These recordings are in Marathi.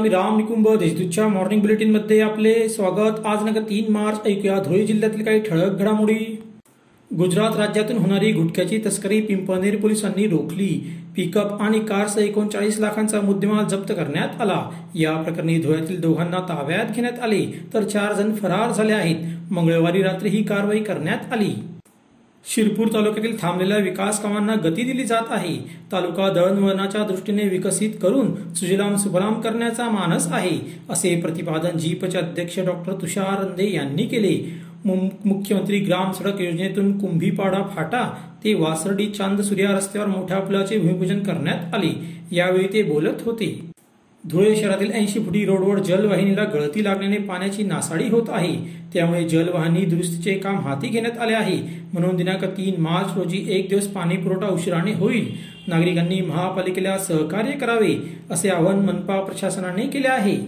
मी राम निकुंभ देशदूतच्या मॉर्निंग बुलेटिनमध्ये आपले स्वागत. आज नका तीन मार्च ऐकूया. धुळे जिल्ह्यातील काही ठळक घडामोडी. गुजरात राज्यातून होणारी गुटख्याची तस्करी पिंपनेर पोलिसांनी रोखली. पिकअप आणि कारसह एकोणचाळीस लाखांचा मुद्देमाल जप्त करण्यात आला. या प्रकरणी धुळ्यातील दोघांना ताब्यात घेण्यात आले. तर चार जण फरार झाले आहेत. मंगळवारी रात्री ही कारवाई करण्यात आली. शिरपूर तालुक्यातील थांबलेल्या विकास कामांना गती दिली जात आहे. तालुका दळणवळणाच्या दृष्टीने विकसित करून सुजलाम सुफलाम करण्याचा मानस आहे असे प्रतिपादन जीपचे अध्यक्ष डॉक्टर तुषार रंदे यांनी केले. मुख्यमंत्री ग्राम सडक योजनेतून कुंभीपाडा फाटा ते वासर्डी चांद सूर्या रस्त्यावर मोठ्या पुलाचे भूमिपूजन करण्यात आले. यावेळी ते बोलत होते. धुळे शहरातील ऐंशी फुटी रोडवर जलवाहिनीला गळती लागल्याने पाण्याची नासाडी होत आहे. त्यामुळे जलवाहिनी दुरुस्तीचे काम हाती घेण्यात आले आहे. म्हणून दिनांक तीन मार्च रोजी एक दिवस पाणी पुरवठा उशिराने होईल. नागरिकांनी महापालिकेला सहकार्य करावे असे आवाहन मनपा प्रशासनाने केले आहे.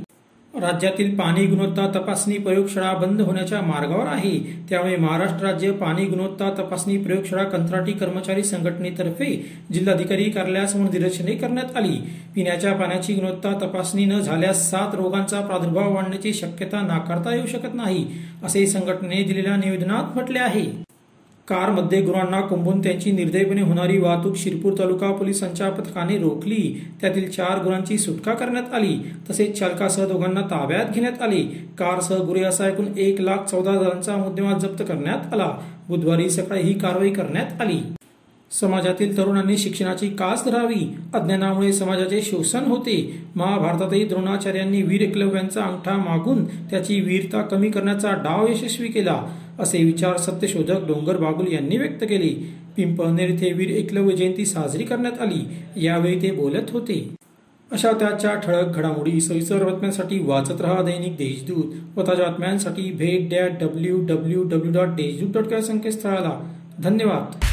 राज्यातील पाणी गुणवत्ता तपासणी प्रयोगशाळा बंद होण्याच्या मार्गावर आहे. त्यामुळे महाराष्ट्र राज्य पाणी गुणवत्ता तपासणी प्रयोगशाळा कंत्राटी कर्मचारी संघटनेतर्फे जिल्हाधिकारी कार्यालयासमोर निदर्शने करण्यात आली. पिण्याच्या पाण्याची गुणवत्ता तपासणी न झाल्यास सात रोगांचा प्रादुर्भाव वाढण्याची शक्यता नाकारता येऊ शकत नाही असे संघटनेने दिलेल्या निवेदनात म्हटले आहे. कारमध्ये गुरांना कुंभून त्यांची निर्दयपणे होणारी वाहतूक शिरपूर तालुका पोलिसांच्या पथकाने रोखली. त्यातील चार गुरांची सुटका करण्यात आली. तसेच चालकासह दोघांना ताब्यात घेण्यात आले. कारसह गुरे असा एकूण एक लाख चौदा हजारांचा मुद्देमाल जप्त करण्यात आला. बुधवारी सकाळी ही कारवाई करण्यात आली. समाजातील तरुणांनी शिक्षणाची कास धरावी. अज्ञानामुळे समाजाचे शोषण होते. महाभारतातही द्रोणाचार्यांनी वीर एकलव्यांचा अंगठा मागून त्याची वीरता कमी करण्याचा डाव यशस्वी केला असे विचार सत्यशोधक डोंगर बागुल यांनी व्यक्त केले. पिंपळनेर येथे वीर एकलव्य जयंती साजरी करण्यात आली. यावेळी ते बोलत होते. अशा त्याच्या ठळक घडामोडी सविस्तर बातम्यांसाठी वाचत रहा दैनिक देशदूत. व ताज्या बातम्यांसाठी भेट that W W W dot Deshdoot dot संकेतस्थळाला. धन्यवाद.